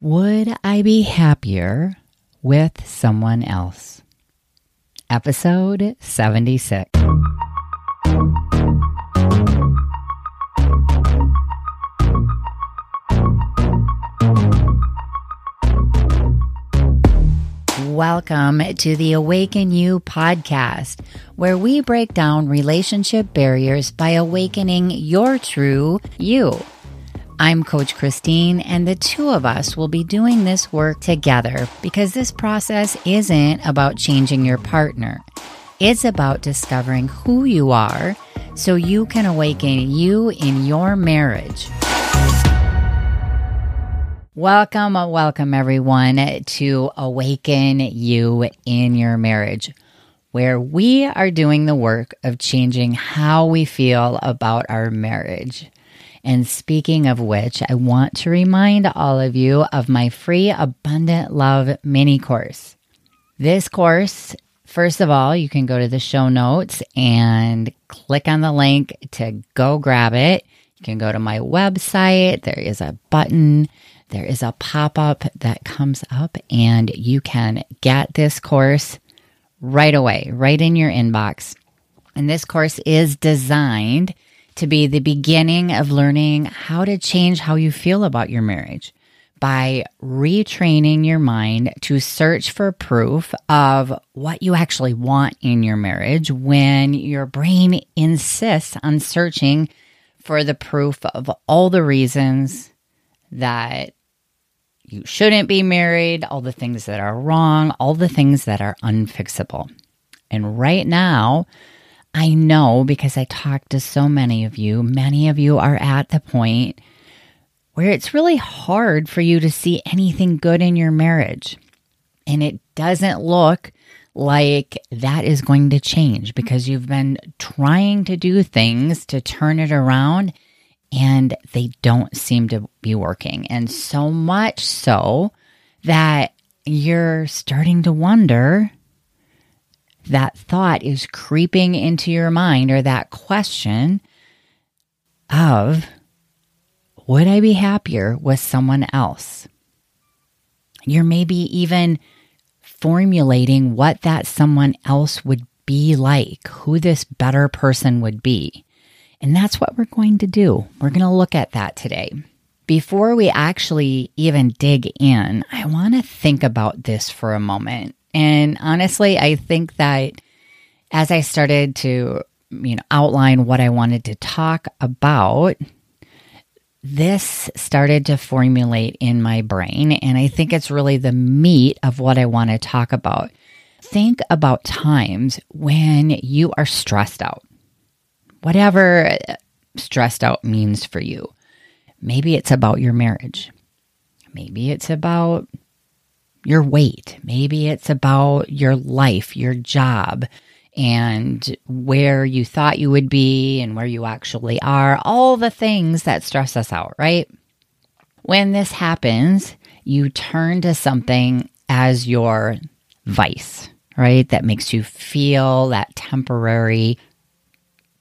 Would I be happier with someone else? Episode 76. Welcome to the Awaken You podcast, where we break down relationship barriers by awakening your true you. I'm Coach Christine, and the two of us will be doing this work together because this process isn't about changing your partner. It's about discovering who you are so you can awaken you in your marriage. Welcome, welcome everyone to Awaken You in Your Marriage, where we are doing the work of changing how we feel about our marriage. And speaking of which, I want to remind all of you of my free Abundant Love mini course. This course, first of all, you can go to the show notes and click on the link to go grab it. You can go to my website. There is a button, there is a pop up that comes up, and you can get this course right away, right in your inbox. And this course is designed to be the beginning of learning how to change how you feel about your marriage by retraining your mind to search for proof of what you actually want in your marriage when your brain insists on searching for the proof of all the reasons that you shouldn't be married, all the things that are wrong, all the things that are unfixable. And right now, I know because I talk to so many of you, many of you are at the point where it's really hard for you to see anything good in your marriage. And it doesn't look like that is going to change because you've been trying to do things to turn it around and they don't seem to be working. And so much so that you're starting to wonder that thought is creeping into your mind or that question of, would I be happier with someone else? You're maybe even formulating what that someone else would be like, who this better person would be. And that's what we're going to do. We're going to look at that today. Before we actually even dig in, I want to think about this for a moment and honestly, I think that as I started to, you know, outline what I wanted to talk about, this started to formulate in my brain. And I think it's really the meat of what I want to talk about. Think about times when you are stressed out, whatever stressed out means for you. Maybe it's about your marriage. Maybe it's about your weight. Maybe it's about your life, your job, and where you thought you would be and where you actually are. All the things that stress us out, right? When this happens, you turn to something as your vice, right? That makes you feel that temporary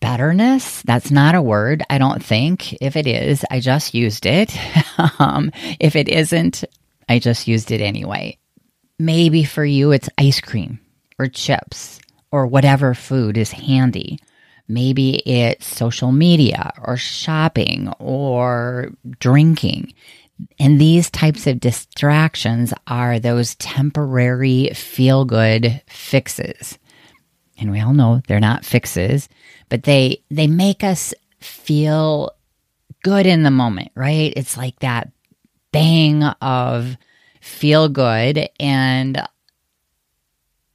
betterness. That's not a word, I don't think. If it is, I just used it. um, if it isn't, I just used it anyway. Maybe for you, it's ice cream or chips or whatever food is handy. Maybe it's social media or shopping or drinking. And these types of distractions are those temporary feel good fixes. And we all know they're not fixes, but they they make us feel good in the moment, right? It's like that bang of feel good. And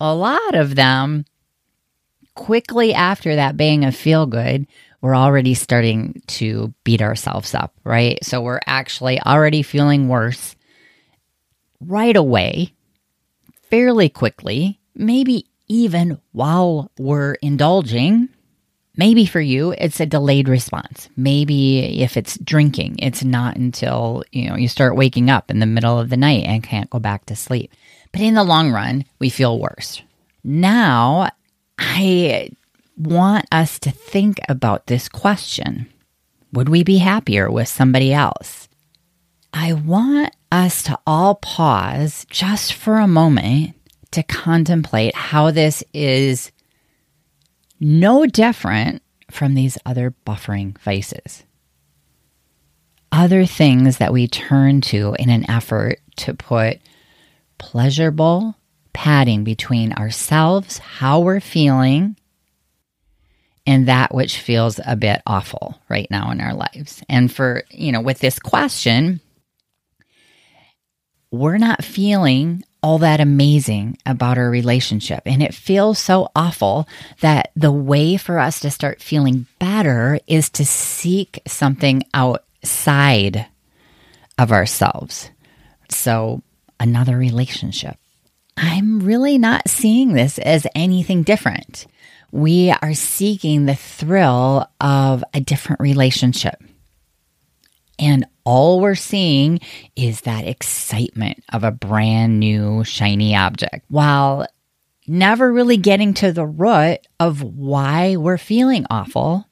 a lot of them, quickly after that bang of feel good, we're already starting to beat ourselves up, right? So we're actually already feeling worse right away, fairly quickly, maybe even while we're indulging Maybe for you, it's a delayed response. Maybe if it's drinking, it's not until, you know, you start waking up in the middle of the night and can't go back to sleep. But in the long run, we feel worse. Now, I want us to think about this question. Would we be happier with somebody else? I want us to all pause just for a moment to contemplate how this is no different from these other buffering vices. Other things that we turn to in an effort to put pleasurable padding between ourselves, how we're feeling, and that which feels a bit awful right now in our lives. And for, you know, with this question, we're not feeling all that amazing about our relationship. And it feels so awful that the way for us to start feeling better is to seek something outside of ourselves. So, another relationship. I'm really not seeing this as anything different. We are seeking the thrill of a different relationship. And all we're seeing is that excitement of a brand new shiny object while never really getting to the root of why we're feeling awful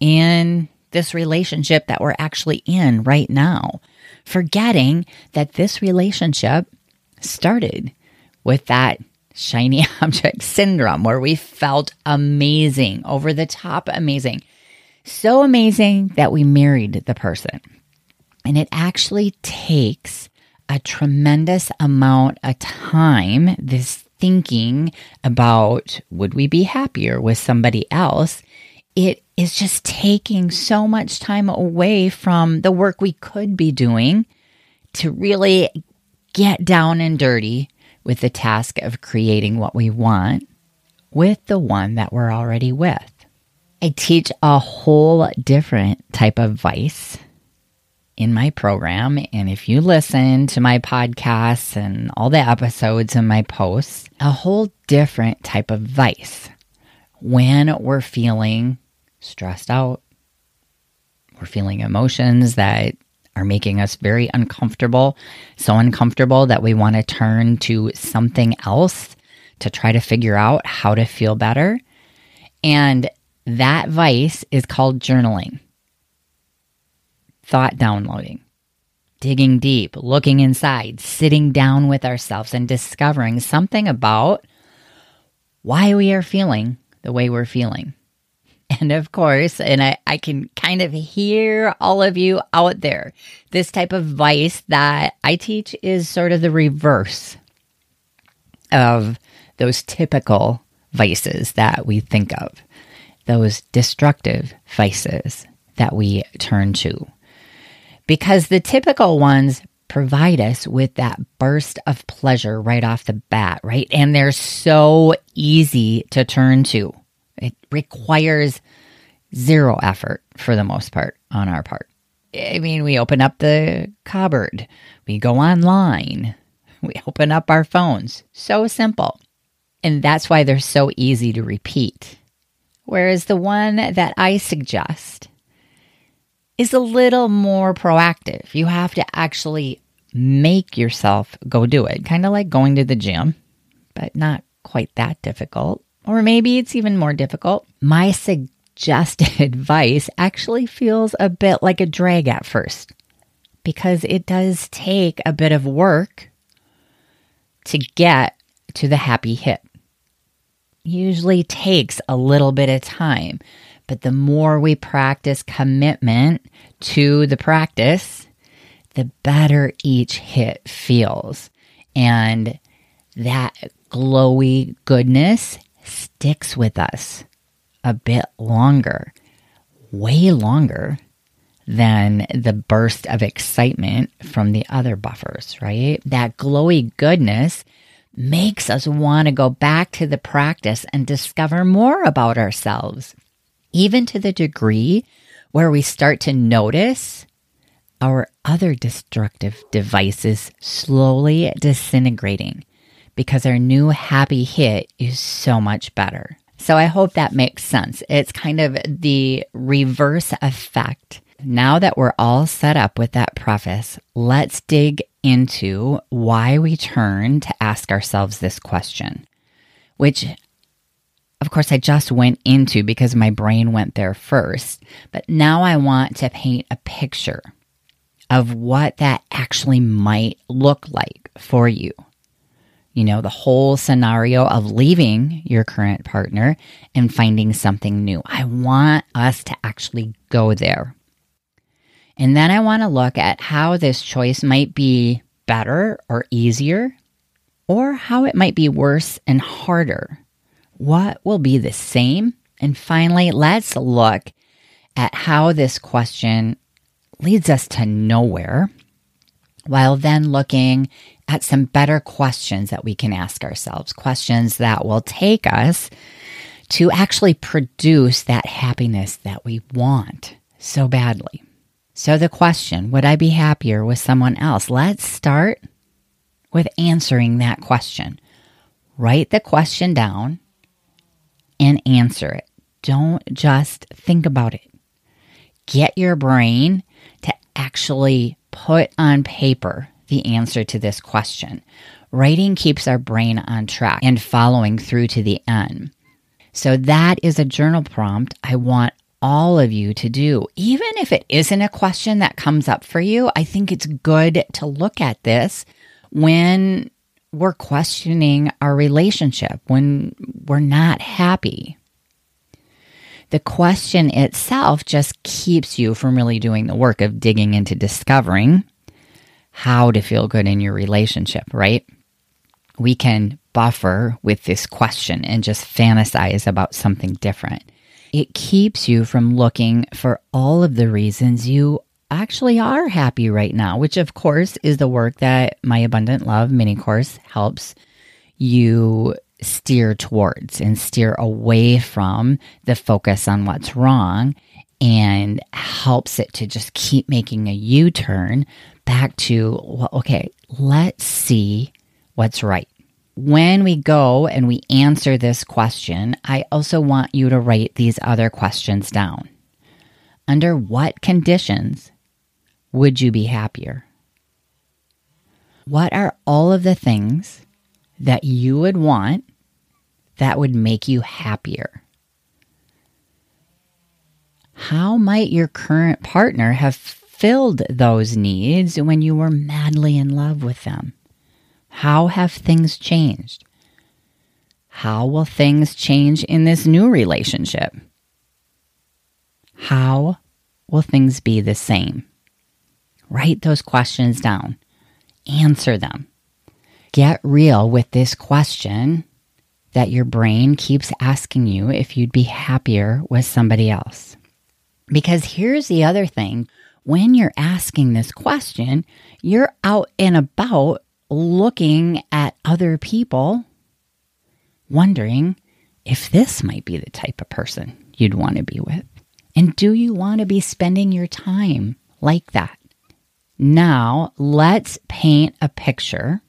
in this relationship that we're actually in right now. Forgetting that this relationship started with that shiny object syndrome where we felt amazing, over the top amazing. So amazing that we married the person. And it actually takes a tremendous amount of time, this thinking about would we be happier with somebody else? It is just taking so much time away from the work we could be doing to really get down and dirty with the task of creating what we want with the one that we're already with. I teach a whole different type of vice in my program. And if you listen to my podcasts and all the episodes and my posts, a whole different type of vice when we're feeling stressed out, we're feeling emotions that are making us very uncomfortable, so uncomfortable that we want to turn to something else to try to figure out how to feel better. And that vice is called journaling thought downloading, digging deep, looking inside, sitting down with ourselves and discovering something about why we are feeling the way we're feeling. And of course, and I, I can kind of hear all of you out there. This type of vice that I teach is sort of the reverse of those typical vices that we think of, those destructive vices that we turn to because the typical ones provide us with that burst of pleasure right off the bat, right? And they're so easy to turn to. It requires zero effort for the most part on our part. I mean, we open up the cupboard, we go online, we open up our phones. So simple. And that's why they're so easy to repeat. Whereas the one that I suggest is a little more proactive. You have to actually make yourself go do it, kind of like going to the gym, but not quite that difficult. Or maybe it's even more difficult. My suggested advice actually feels a bit like a drag at first because it does take a bit of work to get to the happy hit. Usually takes a little bit of time. But the more we practice commitment to the practice, the better each hit feels. And that glowy goodness sticks with us a bit longer, way longer than the burst of excitement from the other buffers, right? That glowy goodness makes us want to go back to the practice and discover more about ourselves even to the degree where we start to notice our other destructive devices slowly disintegrating because our new happy hit is so much better. So I hope that makes sense. It's kind of the reverse effect. Now that we're all set up with that preface, let's dig into why we turn to ask ourselves this question, which of course, I just went into because my brain went there first. But now I want to paint a picture of what that actually might look like for you. You know, the whole scenario of leaving your current partner and finding something new. I want us to actually go there. And then I want to look at how this choice might be better or easier, or how it might be worse and harder. What will be the same? And finally, let's look at how this question leads us to nowhere, while then looking at some better questions that we can ask ourselves, questions that will take us to actually produce that happiness that we want so badly. So, the question would I be happier with someone else? Let's start with answering that question. Write the question down and answer it. Don't just think about it. Get your brain to actually put on paper the answer to this question. Writing keeps our brain on track and following through to the end. So, that is a journal prompt I want all of you to do. Even if it isn't a question that comes up for you, I think it's good to look at this when we're questioning our relationship, when we're not happy. The question itself just keeps you from really doing the work of digging into discovering how to feel good in your relationship, right? We can buffer with this question and just fantasize about something different. It keeps you from looking for all of the reasons you actually are happy right now, which of course is the work that my Abundant Love mini course helps you steer towards and steer away from the focus on what's wrong and helps it to just keep making a U turn back to, well, okay, let's see what's right. When we go and we answer this question, I also want you to write these other questions down. Under what conditions would you be happier? What are all of the things that you would want that would make you happier? How might your current partner have filled those needs when you were madly in love with them? How have things changed? How will things change in this new relationship? How will things be the same? Write those questions down, answer them. Get real with this question that your brain keeps asking you if you'd be happier with somebody else. Because here's the other thing when you're asking this question, you're out and about looking at other people, wondering if this might be the type of person you'd want to be with. And do you want to be spending your time like that? Now, let's paint a picture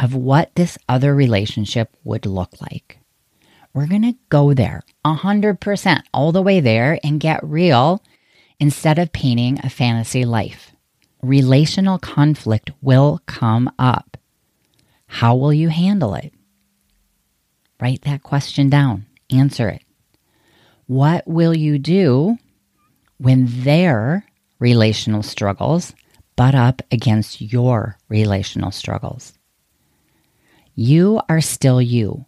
of what this other relationship would look like. We're going to go there 100% all the way there and get real instead of painting a fantasy life. Relational conflict will come up. How will you handle it? Write that question down, answer it. What will you do when their relational struggles butt up against your relational struggles? You are still you.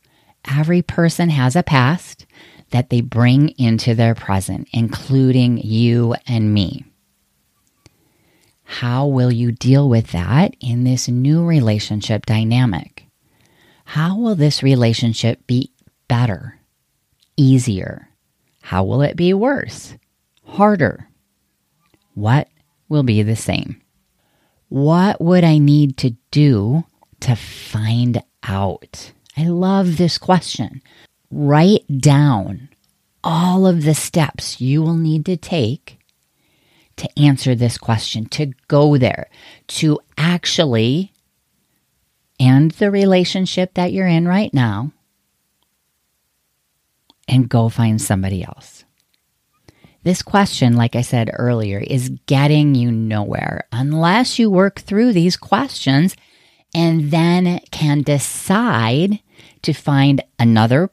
Every person has a past that they bring into their present, including you and me. How will you deal with that in this new relationship dynamic? How will this relationship be better, easier? How will it be worse, harder? What will be the same? What would I need to do to find out? I love this question. Write down all of the steps you will need to take to answer this question, to go there, to actually end the relationship that you're in right now and go find somebody else. This question, like I said earlier, is getting you nowhere unless you work through these questions and then can decide to find another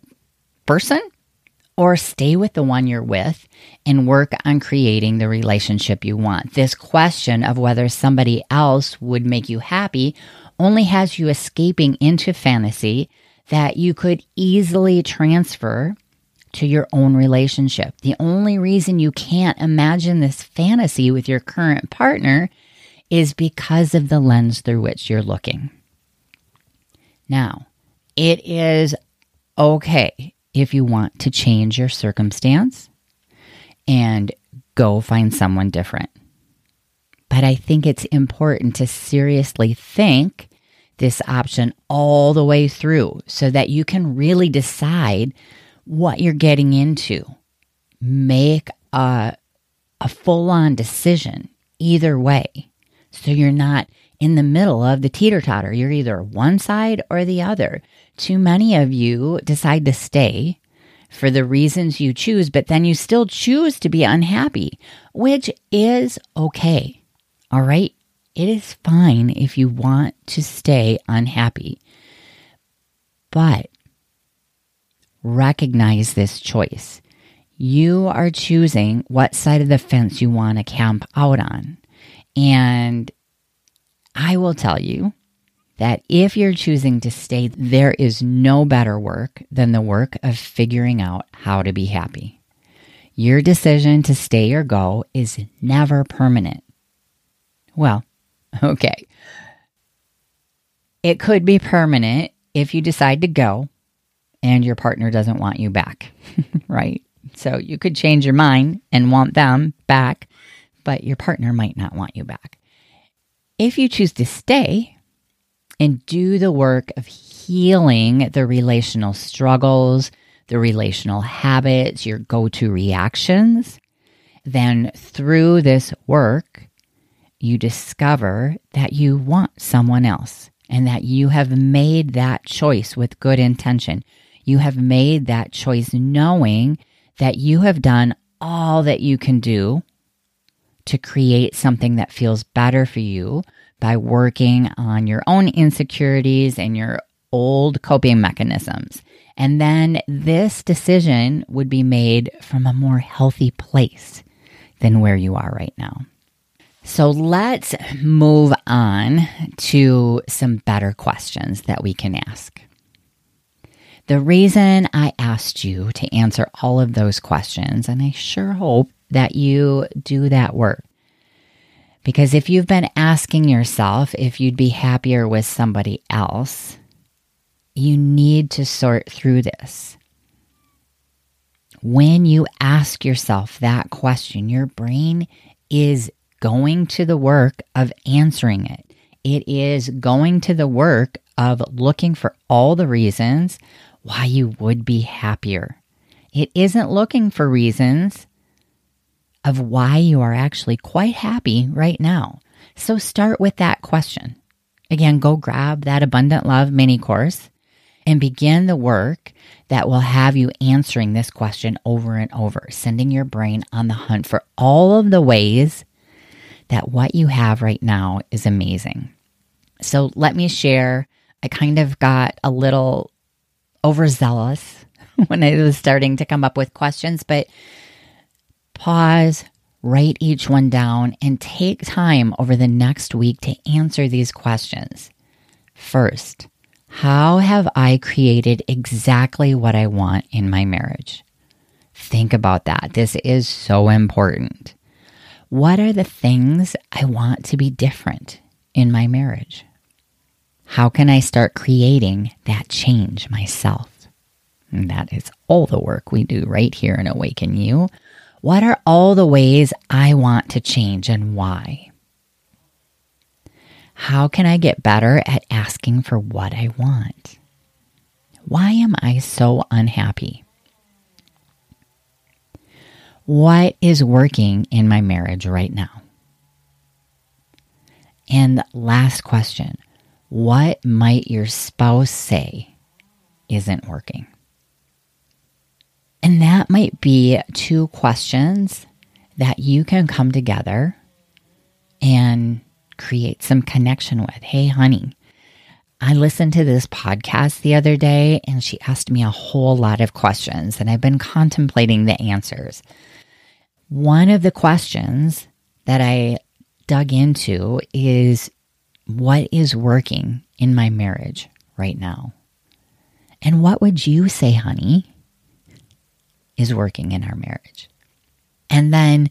person or stay with the one you're with and work on creating the relationship you want. This question of whether somebody else would make you happy only has you escaping into fantasy that you could easily transfer to your own relationship. The only reason you can't imagine this fantasy with your current partner is because of the lens through which you're looking. Now, it is okay if you want to change your circumstance and go find someone different. But I think it's important to seriously think this option all the way through so that you can really decide what you're getting into. Make a, a full on decision either way. So you're not in the middle of the teeter totter. You're either one side or the other. Too many of you decide to stay for the reasons you choose, but then you still choose to be unhappy, which is okay. All right. It is fine if you want to stay unhappy, but recognize this choice. You are choosing what side of the fence you want to camp out on. And I will tell you that if you're choosing to stay, there is no better work than the work of figuring out how to be happy. Your decision to stay or go is never permanent. Well, okay. It could be permanent if you decide to go and your partner doesn't want you back, right? So you could change your mind and want them back, but your partner might not want you back. If you choose to stay, and do the work of healing the relational struggles, the relational habits, your go to reactions, then through this work, you discover that you want someone else and that you have made that choice with good intention. You have made that choice knowing that you have done all that you can do to create something that feels better for you by working on your own insecurities and your old coping mechanisms. And then this decision would be made from a more healthy place than where you are right now. So let's move on to some better questions that we can ask. The reason I asked you to answer all of those questions, and I sure hope that you do that work, because if you've been asking yourself if you'd be happier with somebody else, you need to sort through this. When you ask yourself that question, your brain is going to the work of answering it. It is going to the work of looking for all the reasons why you would be happier. It isn't looking for reasons of why you are actually quite happy right now. So start with that question. Again, go grab that Abundant Love mini course and begin the work that will have you answering this question over and over, sending your brain on the hunt for all of the ways that what you have right now is amazing. So let me share. I kind of got a little overzealous when I was starting to come up with questions, but pause, write each one down, and take time over the next week to answer these questions. First, how have I created exactly what I want in my marriage? Think about that. This is so important. What are the things I want to be different in my marriage? How can I start creating that change myself? And that is all the work we do right here in Awaken You what are all the ways I want to change and why? How can I get better at asking for what I want? Why am I so unhappy? What is working in my marriage right now? And last question What might your spouse say isn't working? And that might be two questions that you can come together and create some connection with. Hey, honey, I listened to this podcast the other day and she asked me a whole lot of questions, and I've been contemplating the answers. One of the questions that I dug into is what is working in my marriage right now? And what would you say, honey, is working in our marriage? And then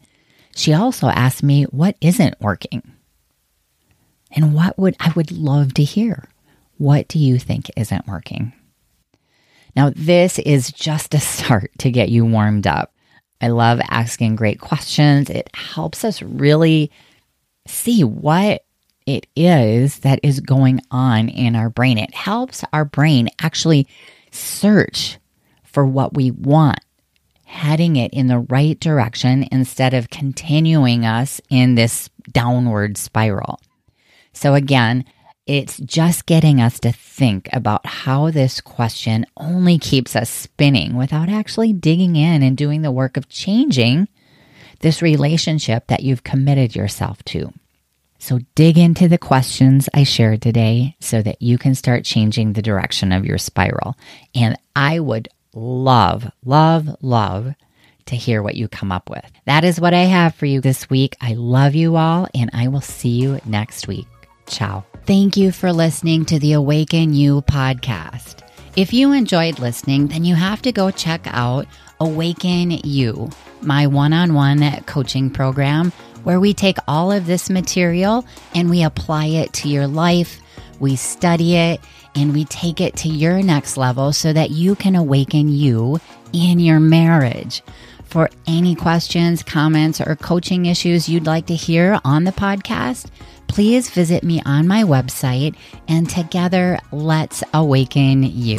she also asked me what isn't working. And what would I would love to hear? What do you think isn't working? Now, this is just a start to get you warmed up. I love asking great questions. It helps us really see what it is that is going on in our brain. It helps our brain actually search for what we want, heading it in the right direction instead of continuing us in this downward spiral. So, again, it's just getting us to think about how this question only keeps us spinning without actually digging in and doing the work of changing this relationship that you've committed yourself to. So dig into the questions I shared today so that you can start changing the direction of your spiral. And I would love, love, love to hear what you come up with. That is what I have for you this week. I love you all, and I will see you next week. Ciao. Thank you for listening to the Awaken You podcast. If you enjoyed listening, then you have to go check out Awaken You, my one on one coaching program, where we take all of this material and we apply it to your life, we study it, and we take it to your next level so that you can awaken you in your marriage. For any questions, comments, or coaching issues you'd like to hear on the podcast, please visit me on my website and together let's awaken you.